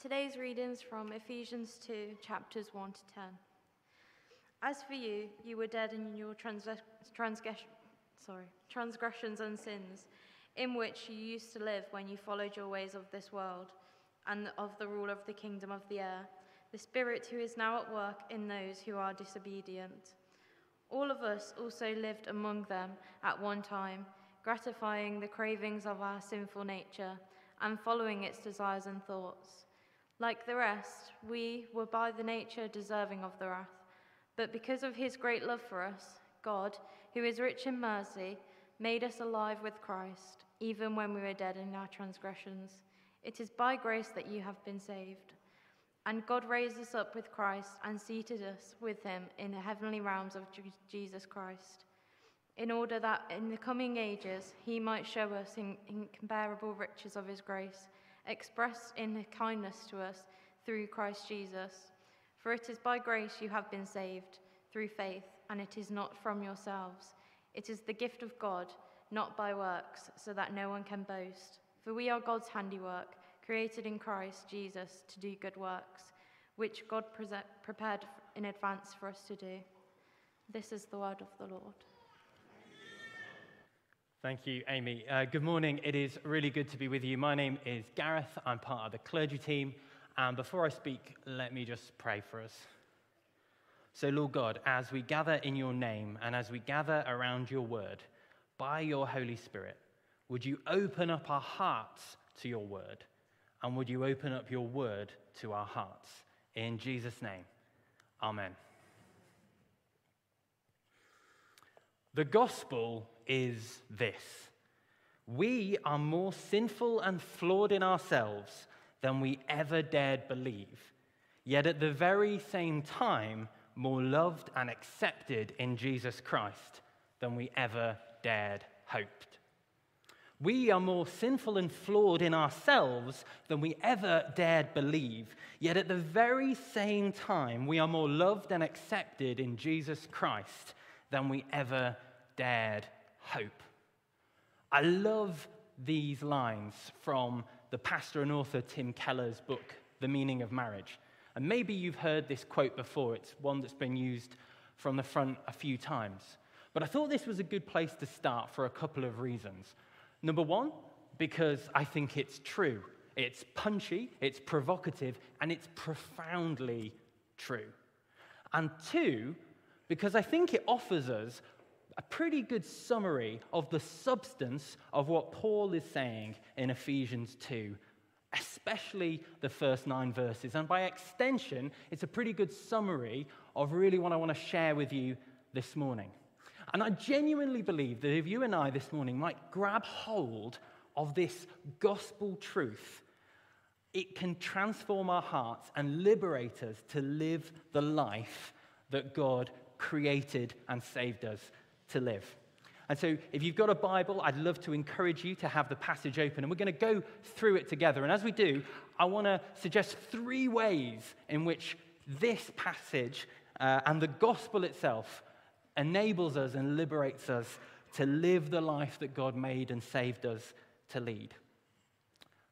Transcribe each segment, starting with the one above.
Today's readings from Ephesians 2, chapters 1 to 10. As for you, you were dead in your transgression, sorry, transgressions and sins, in which you used to live when you followed your ways of this world and of the rule of the kingdom of the air, the Spirit who is now at work in those who are disobedient. All of us also lived among them at one time, gratifying the cravings of our sinful nature and following its desires and thoughts. Like the rest, we were by the nature deserving of the wrath. But because of his great love for us, God, who is rich in mercy, made us alive with Christ, even when we were dead in our transgressions. It is by grace that you have been saved. And God raised us up with Christ and seated us with him in the heavenly realms of Jesus Christ, in order that in the coming ages he might show us in incomparable riches of his grace, expressed in kindness to us through Christ Jesus. For it is by grace you have been saved, through faith, and it is not from yourselves. It is the gift of God, not by works, so that no one can boast. For we are God's handiwork, created in Christ Jesus to do good works, which God prepared in advance for us to do. This is the word of the Lord. Thank you, Amy. Uh, good morning. It is really good to be with you. My name is Garreth. I'm part of the clergy team. And before I speak, let me just pray for us. So, Lord God, as we gather in your name and as we gather around your word, by your Holy Spirit, would you open up our hearts to your word? And would you open up your word to our hearts? In Jesus' name, amen. The gospel is this we are more sinful and flawed in ourselves than we ever dared believe, yet at the very same time, more loved and accepted in Jesus Christ than we ever dared hoped. We are more sinful and flawed in ourselves than we ever dared believe. Yet at the very same time, we are more loved and accepted in Jesus Christ than we ever dared hope. I love these lines from the pastor and author Tim Keller's book, The Meaning of Marriage. And maybe you've heard this quote before, it's one that's been used from the front a few times. But I thought this was a good place to start for a couple of reasons. Number one, because I think it's true. It's punchy, it's provocative, and it's profoundly true. And two, because I think it offers us a pretty good summary of the substance of what Paul is saying in Ephesians 2, especially the first nine verses. And by extension, it's a pretty good summary of really what I want to share with you this morning. And I genuinely believe that if you and I this morning might grab hold of this gospel truth, it can transform our hearts and liberate us to live the life that God created and saved us to live. And so, if you've got a Bible, I'd love to encourage you to have the passage open. And we're going to go through it together. And as we do, I want to suggest three ways in which this passage uh, and the gospel itself enables us and liberates us to live the life that God made and saved us to lead.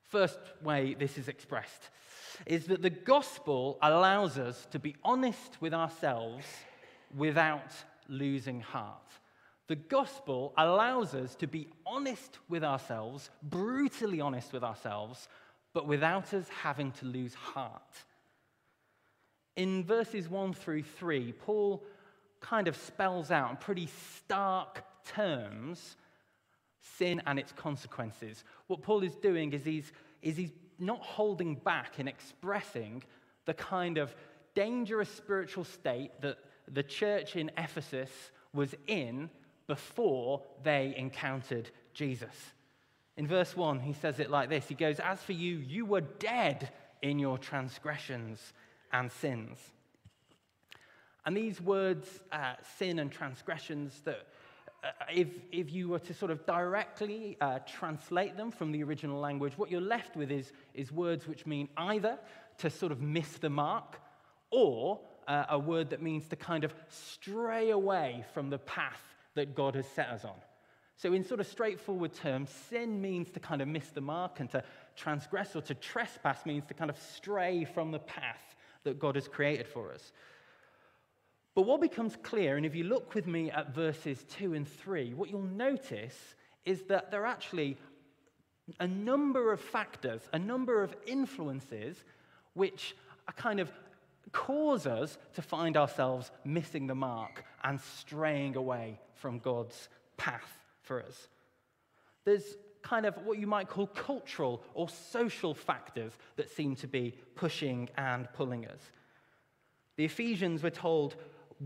First way this is expressed is that the gospel allows us to be honest with ourselves without losing heart. The gospel allows us to be honest with ourselves, brutally honest with ourselves, but without us having to lose heart. In verses 1 through 3, Paul kind of spells out in pretty stark terms sin and its consequences. What Paul is doing is he's, is he's not holding back in expressing the kind of dangerous spiritual state that the church in Ephesus was in before they encountered Jesus. In verse 1, he says it like this He goes, As for you, you were dead in your transgressions and sins. And these words, uh, sin and transgressions, that uh, if, if you were to sort of directly uh, translate them from the original language, what you're left with is, is words which mean either to sort of miss the mark or uh, a word that means to kind of stray away from the path that God has set us on. So, in sort of straightforward terms, sin means to kind of miss the mark, and to transgress or to trespass means to kind of stray from the path that God has created for us. But what becomes clear, and if you look with me at verses 2 and 3, what you'll notice is that there are actually a number of factors, a number of influences which are kind of cause us to find ourselves missing the mark and straying away from God's path for us. There's kind of what you might call cultural or social factors that seem to be pushing and pulling us. The Ephesians were told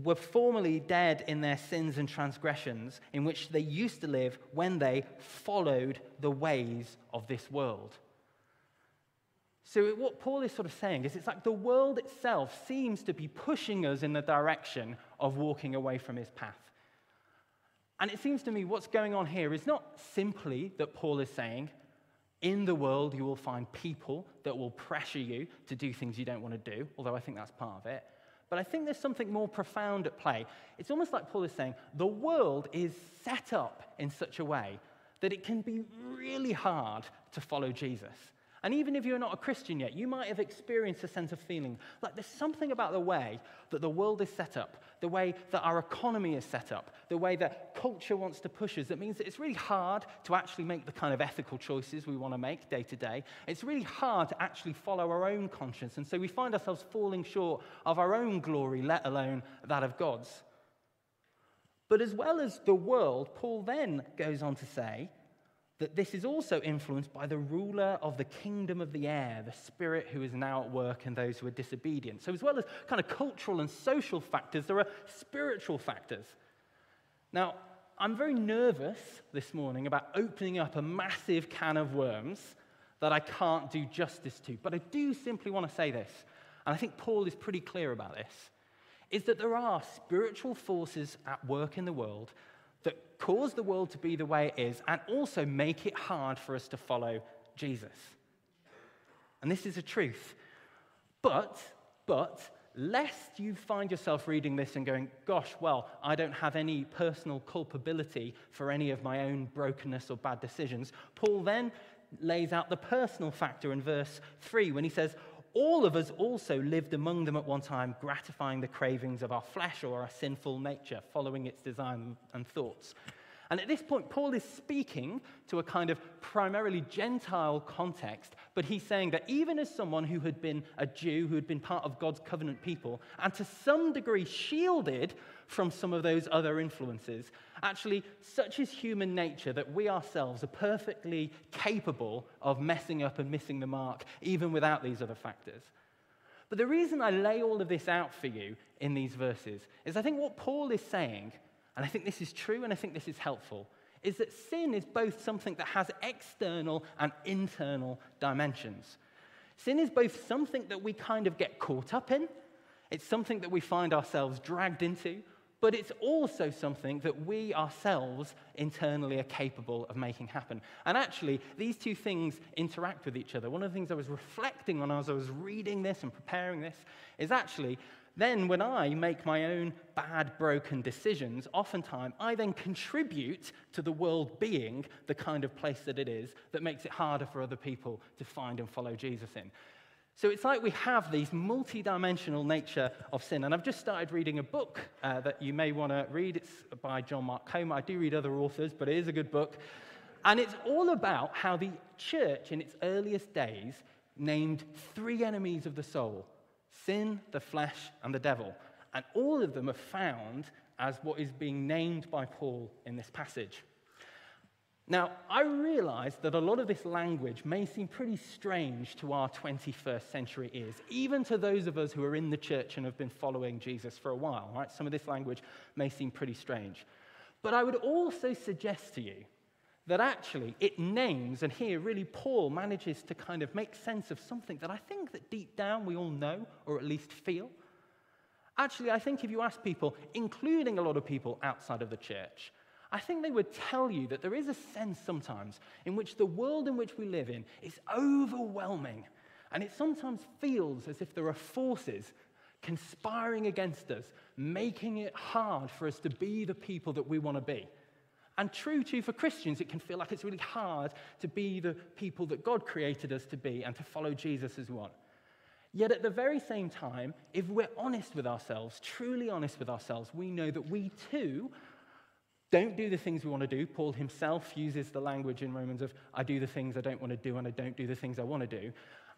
were formerly dead in their sins and transgressions in which they used to live when they followed the ways of this world. So, what Paul is sort of saying is it's like the world itself seems to be pushing us in the direction of walking away from his path. And it seems to me what's going on here is not simply that Paul is saying, in the world you will find people that will pressure you to do things you don't want to do, although I think that's part of it. But I think there's something more profound at play. It's almost like Paul is saying the world is set up in such a way that it can be really hard to follow Jesus. And even if you're not a Christian yet, you might have experienced a sense of feeling like there's something about the way that the world is set up, the way that our economy is set up, the way that culture wants to push us. That means that it's really hard to actually make the kind of ethical choices we want to make day to day. It's really hard to actually follow our own conscience. And so we find ourselves falling short of our own glory, let alone that of God's. But as well as the world, Paul then goes on to say that this is also influenced by the ruler of the kingdom of the air, the spirit who is now at work in those who are disobedient. So, as well as kind of cultural and social factors, there are spiritual factors. Now, I'm very nervous this morning about opening up a massive can of worms that I can't do justice to, but I do simply want to say this, and I think Paul is pretty clear about this, is that there are spiritual forces at work in the world cause the world to be the way it is and also make it hard for us to follow Jesus. And this is a truth. But, but, lest you find yourself reading this and going, gosh, well, I don't have any personal culpability for any of my own brokenness or bad decisions, Paul then lays out the personal factor in verse 3 when he says, all of us also lived among them at one time, gratifying the cravings of our flesh or our sinful nature, following its design and thoughts. And at this point, Paul is speaking to a kind of primarily Gentile context, but he's saying that even as someone who had been a Jew, who had been part of God's covenant people, and to some degree shielded from some of those other influences, actually, such is human nature that we ourselves are perfectly capable of messing up and missing the mark, even without these other factors. But the reason I lay all of this out for you in these verses is I think what Paul is saying and I think this is true and I think this is helpful, is that sin is both something that has external and internal dimensions. Sin is both something that we kind of get caught up in, it's something that we find ourselves dragged into, but it's also something that we ourselves internally are capable of making happen. And actually, these two things interact with each other. One of the things I was reflecting on as I was reading this and preparing this is actually then, when I make my own bad, broken decisions, oftentimes I then contribute to the world being the kind of place that it is that makes it harder for other people to find and follow Jesus in. So it's like we have these multi-dimensional nature of sin. And I've just started reading a book uh, that you may want to read. It's by John Mark Comer. I do read other authors, but it is a good book. And it's all about how the church in its earliest days named three enemies of the soul sin, the flesh, and the devil. And all of them are found as what is being named by Paul in this passage. Now, I realize that a lot of this language may seem pretty strange to our 21st century ears, even to those of us who are in the church and have been following Jesus for a while, right? Some of this language may seem pretty strange. But I would also suggest to you that actually it names, and here really Paul manages to kind of make sense of something that I think that deep down we all know, or at least feel. Actually, I think if you ask people, including a lot of people outside of the church, I think they would tell you that there is a sense sometimes in which the world in which we live in is overwhelming. And it sometimes feels as if there are forces conspiring against us, making it hard for us to be the people that we want to be. And true too for Christians, it can feel like it's really hard to be the people that God created us to be and to follow Jesus as one. Yet at the very same time, if we're honest with ourselves, truly honest with ourselves, we know that we too don't do the things we want to do. Paul himself uses the language in Romans of, I do the things I don't want to do and I don't do the things I want to do.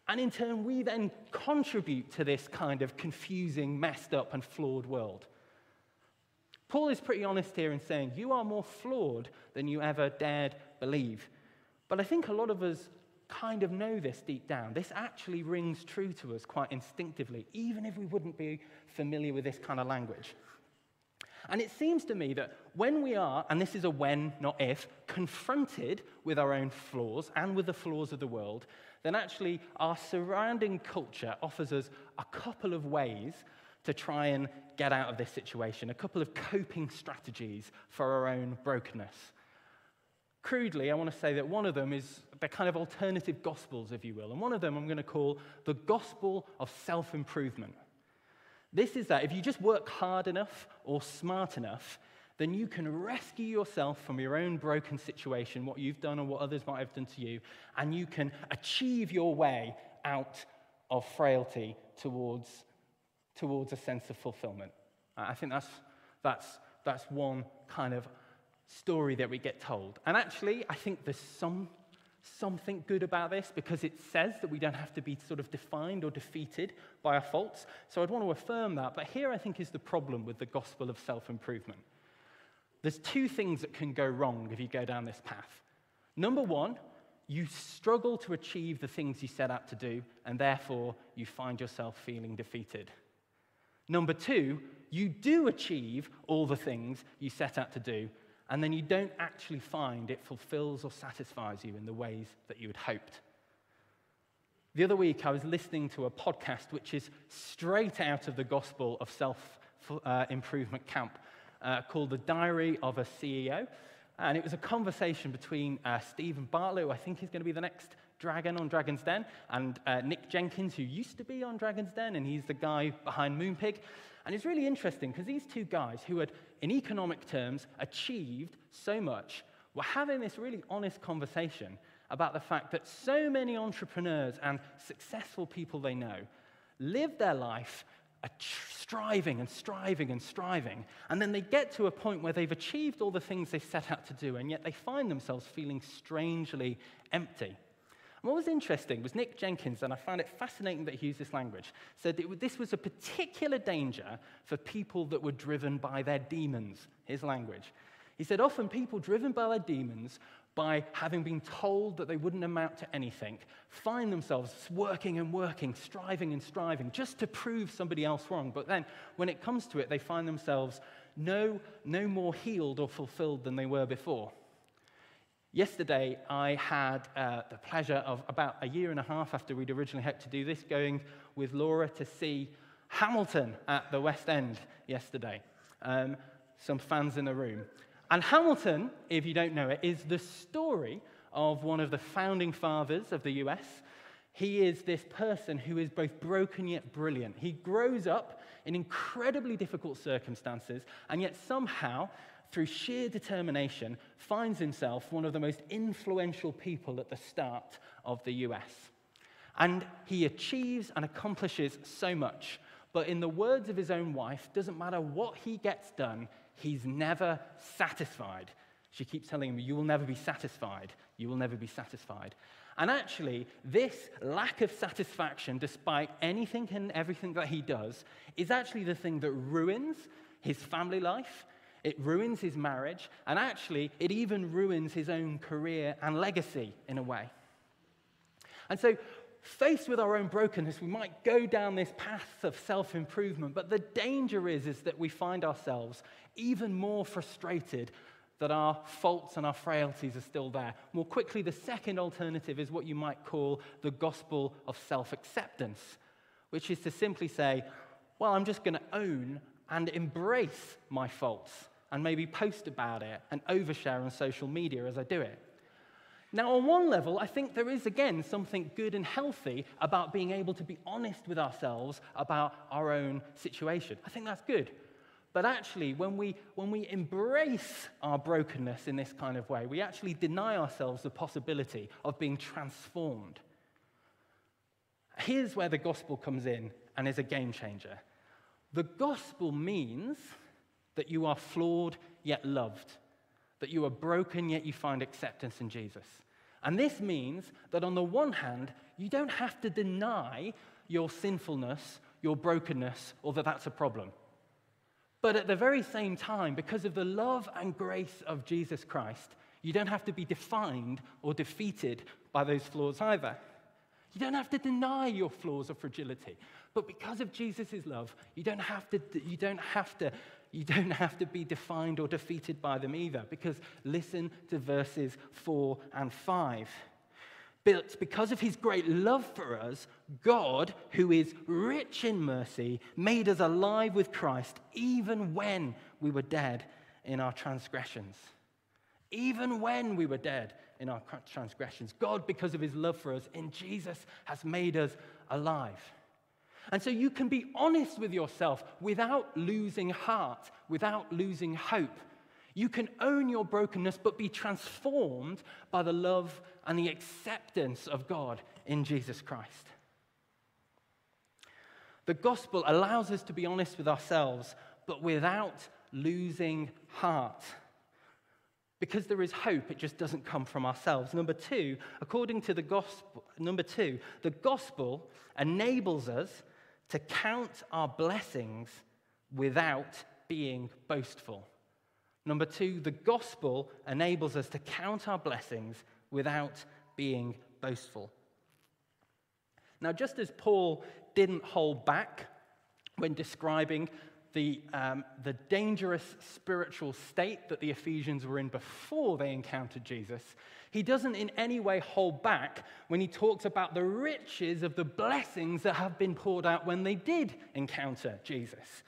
And in turn, we then contribute to this kind of confusing, messed up, and flawed world. Paul is pretty honest here in saying, You are more flawed than you ever dared believe. But I think a lot of us kind of know this deep down. This actually rings true to us quite instinctively, even if we wouldn't be familiar with this kind of language. And it seems to me that when we are, and this is a when, not if, confronted with our own flaws and with the flaws of the world, then actually our surrounding culture offers us a couple of ways to try and get out of this situation, a couple of coping strategies for our own brokenness. Crudely, I want to say that one of them is the kind of alternative gospels, if you will, and one of them I'm going to call the gospel of self improvement. This is that if you just work hard enough or smart enough, then you can rescue yourself from your own broken situation, what you've done or what others might have done to you, and you can achieve your way out of frailty towards, towards a sense of fulfillment. I think that's, that's, that's one kind of story that we get told. And actually, I think there's some something good about this because it says that we don't have to be sort of defined or defeated by our faults. So I'd want to affirm that. But here I think is the problem with the gospel of self improvement. There's two things that can go wrong if you go down this path. Number one, you struggle to achieve the things you set out to do, and therefore you find yourself feeling defeated. Number two, you do achieve all the things you set out to do, and then you don't actually find it fulfills or satisfies you in the ways that you had hoped. The other week, I was listening to a podcast which is straight out of the gospel of self uh, improvement camp uh, called The Diary of a CEO. And it was a conversation between uh, Steven Bartlett, who I think is going to be the next dragon on Dragon's Den, and uh, Nick Jenkins, who used to be on Dragon's Den, and he's the guy behind Moonpig. And it's really interesting because these two guys, who had, in economic terms, achieved so much, were having this really honest conversation about the fact that so many entrepreneurs and successful people they know live their life striving and striving and striving. And then they get to a point where they've achieved all the things they set out to do, and yet they find themselves feeling strangely empty. And what was interesting was Nick Jenkins, and I found it fascinating that he used this language, said that this was a particular danger for people that were driven by their demons, his language. He said often people driven by their demons, by having been told that they wouldn't amount to anything, find themselves working and working, striving and striving, just to prove somebody else wrong. But then when it comes to it, they find themselves no, no more healed or fulfilled than they were before. Yesterday, I had uh, the pleasure of about a year and a half after we'd originally hoped to do this, going with Laura to see Hamilton at the West End yesterday. Um, some fans in the room. And Hamilton, if you don't know it, is the story of one of the founding fathers of the US. He is this person who is both broken yet brilliant. He grows up in incredibly difficult circumstances, and yet somehow through sheer determination, finds himself one of the most influential people at the start of the US. And he achieves and accomplishes so much. But in the words of his own wife, doesn't matter what he gets done, he's never satisfied. She keeps telling him, You will never be satisfied. You will never be satisfied. And actually, this lack of satisfaction, despite anything and everything that he does, is actually the thing that ruins his family life it ruins his marriage, and actually, it even ruins his own career and legacy in a way. And so, faced with our own brokenness, we might go down this path of self improvement, but the danger is, is that we find ourselves even more frustrated that our faults and our frailties are still there. More quickly, the second alternative is what you might call the gospel of self acceptance, which is to simply say, well, I'm just going to own and embrace my faults and maybe post about it and overshare on social media as I do it. Now, on one level, I think there is again something good and healthy about being able to be honest with ourselves about our own situation. I think that's good. But actually, when we, when we embrace our brokenness in this kind of way, we actually deny ourselves the possibility of being transformed. Here's where the gospel comes in and is a game changer. The gospel means that you are flawed yet loved, that you are broken yet you find acceptance in Jesus. And this means that on the one hand, you don't have to deny your sinfulness, your brokenness, or that that's a problem. But at the very same time, because of the love and grace of Jesus Christ, you don't have to be defined or defeated by those flaws either. You don't have to deny your flaws or fragility. But because of Jesus' love, you don't have to, you don't have to, you don't have to be defined or defeated by them either. Because listen to verses 4 and 5. But because of his great love for us, God, who is rich in mercy, made us alive with Christ even when we were dead in our transgressions. Even when we were dead in our transgressions, God, because of his love for us in Jesus, has made us alive. And so you can be honest with yourself without losing heart, without losing hope. You can own your brokenness, but be transformed by the love and the acceptance of God in Jesus Christ. The gospel allows us to be honest with ourselves, but without losing heart. Because there is hope, it just doesn't come from ourselves. Number two, according to the gospel, number two, the gospel enables us to count our blessings without being boastful. Number two, the gospel enables us to count our blessings without being boastful. Now, just as Paul didn't hold back when describing the, um, the dangerous spiritual state that the Ephesians were in before they encountered Jesus, he doesn't in any way hold back when he talks about the riches of the blessings that have been poured out when they did encounter Jesus.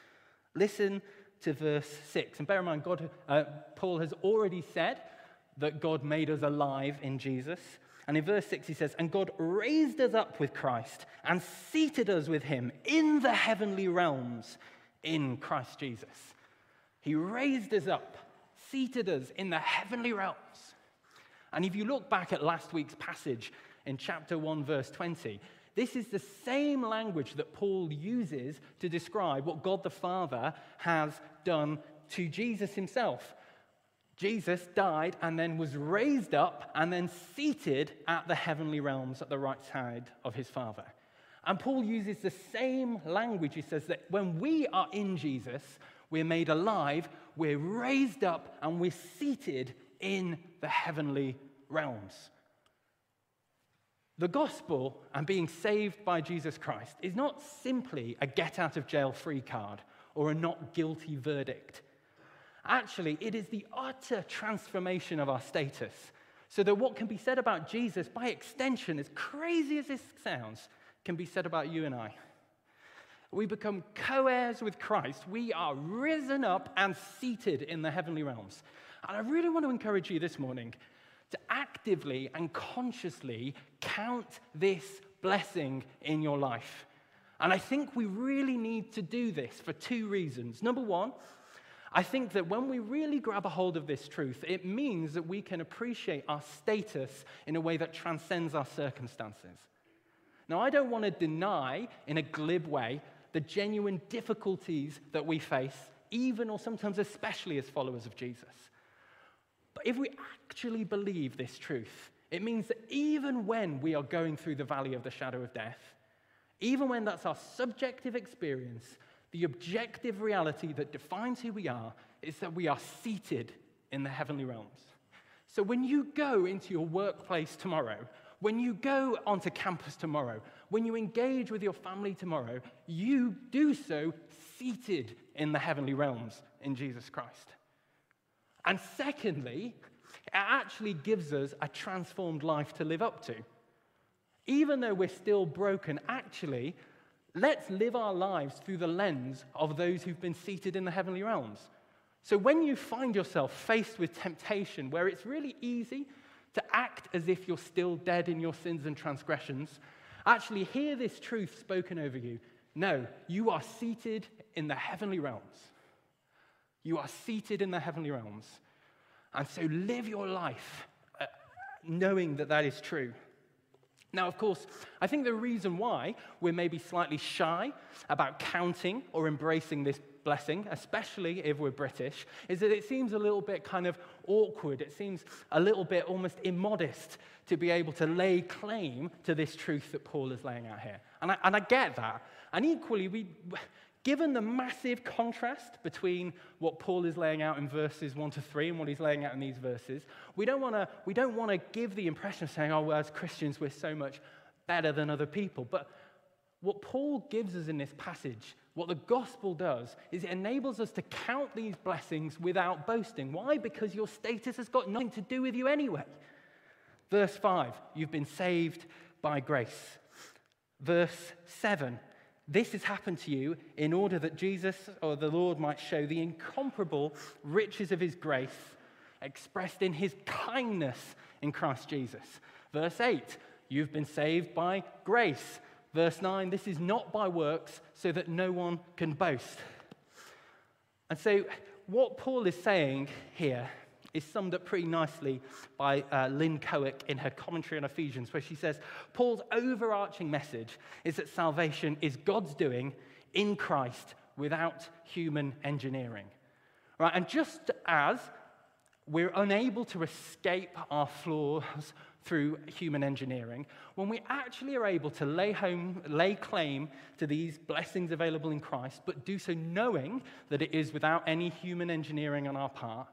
Listen to verse 6. And bear in mind, God, uh, Paul has already said that God made us alive in Jesus. And in verse 6, he says, And God raised us up with Christ and seated us with him in the heavenly realms in Christ Jesus. He raised us up, seated us in the heavenly realms. And if you look back at last week's passage in chapter 1, verse 20, this is the same language that Paul uses to describe what God the Father has done to Jesus himself. Jesus died and then was raised up and then seated at the heavenly realms at the right side of his Father. And Paul uses the same language. He says that when we are in Jesus, we're made alive, we're raised up, and we're seated in the heavenly realms. The gospel and being saved by Jesus Christ is not simply a get out of jail free card or a not guilty verdict. Actually, it is the utter transformation of our status. So that what can be said about Jesus, by extension, as crazy as this sounds, can be said about you and I. We become co heirs with Christ. We are risen up and seated in the heavenly realms. And I really want to encourage you this morning to actively and consciously count this blessing in your life. And I think we really need to do this for two reasons. Number one, I think that when we really grab a hold of this truth, it means that we can appreciate our status in a way that transcends our circumstances. Now, I don't want to deny in a glib way the genuine difficulties that we face, even or sometimes especially as followers of Jesus. But if we actually believe this truth, it means that even when we are going through the valley of the shadow of death, even when that's our subjective experience, the objective reality that defines who we are is that we are seated in the heavenly realms. So when you go into your workplace tomorrow, when you go onto campus tomorrow, when you engage with your family tomorrow, you do so seated in the heavenly realms in Jesus Christ. And secondly, it actually gives us a transformed life to live up to. Even though we're still broken, actually, let's live our lives through the lens of those who've been seated in the heavenly realms. So when you find yourself faced with temptation where it's really easy to act as if you're still dead in your sins and transgressions, actually hear this truth spoken over you. No, you are seated in the heavenly realms. You are seated in the heavenly realms. And so live your life uh, knowing that that is true. Now, of course, I think the reason why we're maybe slightly shy about counting or embracing this blessing, especially if we're British, is that it seems a little bit kind of awkward. It seems a little bit almost immodest to be able to lay claim to this truth that Paul is laying out here. And I, and I get that. And equally, we, given the massive contrast between what Paul is laying out in verses 1 to 3 and what he's laying out in these verses, we don't want to we don't want to give the impression of saying, oh, well, as Christians, we're so much better than other people. But what Paul gives us in this passage, what the gospel does, is it enables us to count these blessings without boasting. Why? Because your status has got nothing to do with you anyway. Verse 5, you've been saved by grace. Verse 7, this has happened to you in order that Jesus or the Lord might show the incomparable riches of his grace expressed in his kindness in Christ Jesus. Verse 8, you've been saved by grace. Verse 9, this is not by works so that no one can boast. And so, what Paul is saying here is summed up pretty nicely by uh, Lynn Cohick in her commentary on Ephesians, where she says Paul's overarching message is that salvation is God's doing in Christ without human engineering. Right? And just as we're unable to escape our flaws through human engineering, when we actually are able to lay, home, lay claim to these blessings available in Christ, but do so knowing that it is without any human engineering on our part,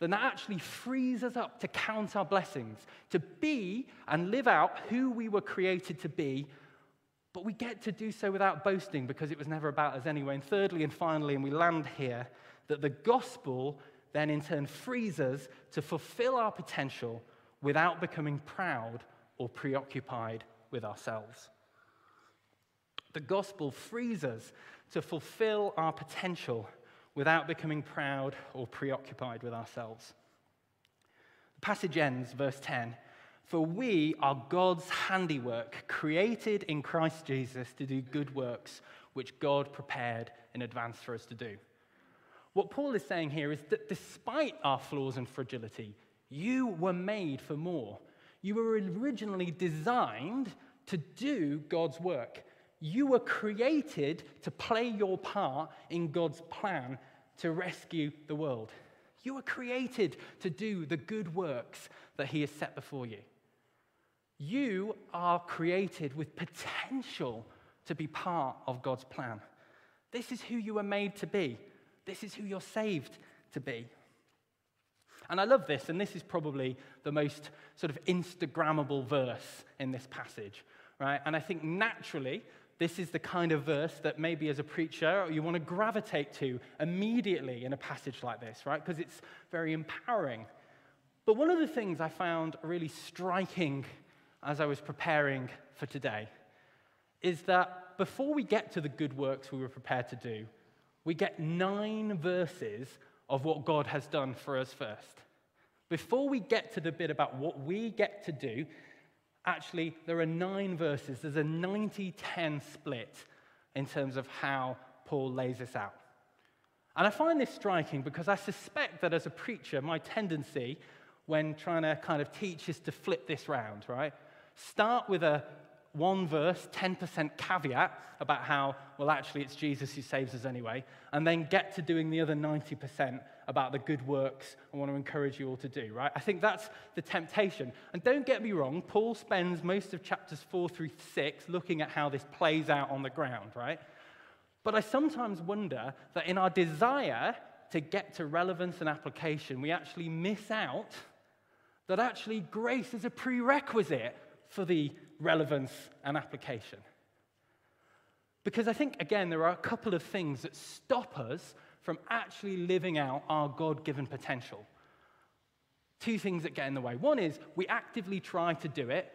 then that actually frees us up to count our blessings, to be and live out who we were created to be. But we get to do so without boasting because it was never about us anyway. And thirdly and finally, and we land here, that the gospel then in turn frees us to fulfill our potential without becoming proud or preoccupied with ourselves. The gospel frees us to fulfill our potential without becoming proud or preoccupied with ourselves. The passage ends, verse 10 For we are God's handiwork, created in Christ Jesus to do good works, which God prepared in advance for us to do. What Paul is saying here is that despite our flaws and fragility, you were made for more. You were originally designed to do God's work. You were created to play your part in God's plan to rescue the world. You were created to do the good works that He has set before you. You are created with potential to be part of God's plan. This is who you were made to be. This is who you're saved to be. And I love this, and this is probably the most sort of Instagrammable verse in this passage, right? And I think naturally, this is the kind of verse that maybe as a preacher you want to gravitate to immediately in a passage like this, right? Because it's very empowering. But one of the things I found really striking as I was preparing for today is that before we get to the good works we were prepared to do, we get nine verses of what God has done for us first. Before we get to the bit about what we get to do, actually, there are nine verses. There's a 90 10 split in terms of how Paul lays this out. And I find this striking because I suspect that as a preacher, my tendency when trying to kind of teach is to flip this round, right? Start with a one verse, 10% caveat about how, well, actually, it's Jesus who saves us anyway, and then get to doing the other 90% about the good works I want to encourage you all to do, right? I think that's the temptation. And don't get me wrong, Paul spends most of chapters four through six looking at how this plays out on the ground, right? But I sometimes wonder that in our desire to get to relevance and application, we actually miss out that actually grace is a prerequisite for the relevance and application. Because I think, again, there are a couple of things that stop us from actually living out our God given potential. Two things that get in the way. One is we actively try to do it,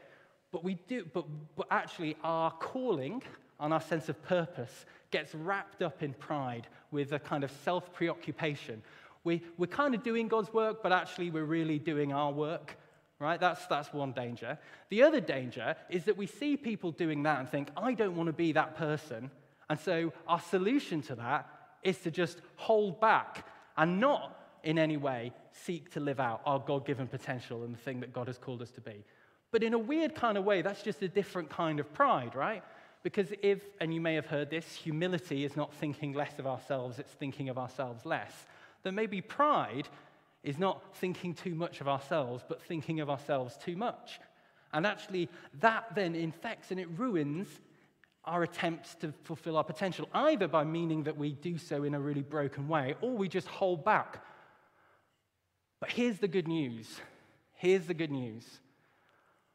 but we do, but, but actually our calling and our sense of purpose gets wrapped up in pride with a kind of self preoccupation. We, we're kind of doing God's work, but actually we're really doing our work right? That's, that's one danger. The other danger is that we see people doing that and think, I don't want to be that person. And so our solution to that is to just hold back and not in any way seek to live out our God given potential and the thing that God has called us to be. But in a weird kind of way, that's just a different kind of pride, right? Because if, and you may have heard this, humility is not thinking less of ourselves, it's thinking of ourselves less, then maybe pride is not thinking too much of ourselves, but thinking of ourselves too much. And actually, that then infects and it ruins our attempts to fulfill our potential, either by meaning that we do so in a really broken way, or we just hold back. But here's the good news. Here's the good news.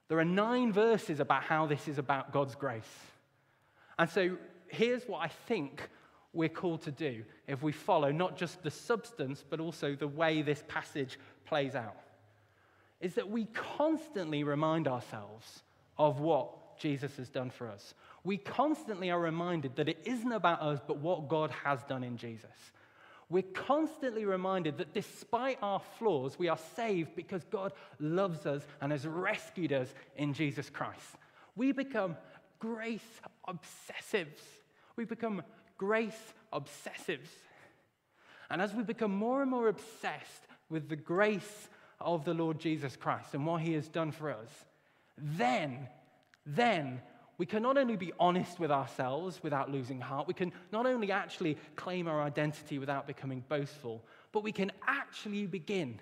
There are nine verses about how this is about God's grace. And so here's what I think we're called to do if we follow not just the substance, but also the way this passage plays out. Is that we constantly remind ourselves of what Jesus has done for us. We constantly are reminded that it isn't about us, but what God has done in Jesus. We're constantly reminded that despite our flaws, we are saved because God loves us and has rescued us in Jesus Christ. We become grace obsessives. We become grace obsessives. And as we become more and more obsessed with the grace of the Lord Jesus Christ and what he has done for us, then, then we can not only be honest with ourselves without losing heart, we can not only actually claim our identity without becoming boastful, but we can actually begin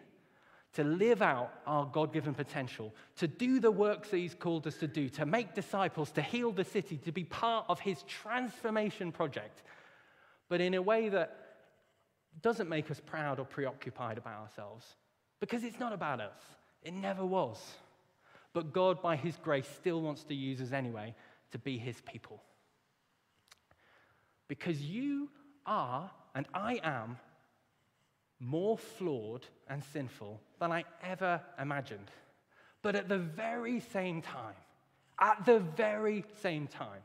to live out our God given potential, to do the works that He's called us to do, to make disciples, to heal the city, to be part of His transformation project, but in a way that doesn't make us proud or preoccupied about ourselves. Because it's not about us, it never was. But God, by His grace, still wants to use us anyway to be His people. Because you are, and I am, more flawed and sinful than I ever imagined. But at the very same time, at the very same time,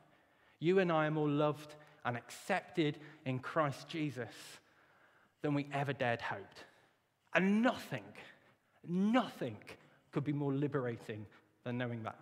you and I are more loved and accepted in Christ Jesus than we ever dared hoped. And nothing, nothing could be more liberating than knowing that.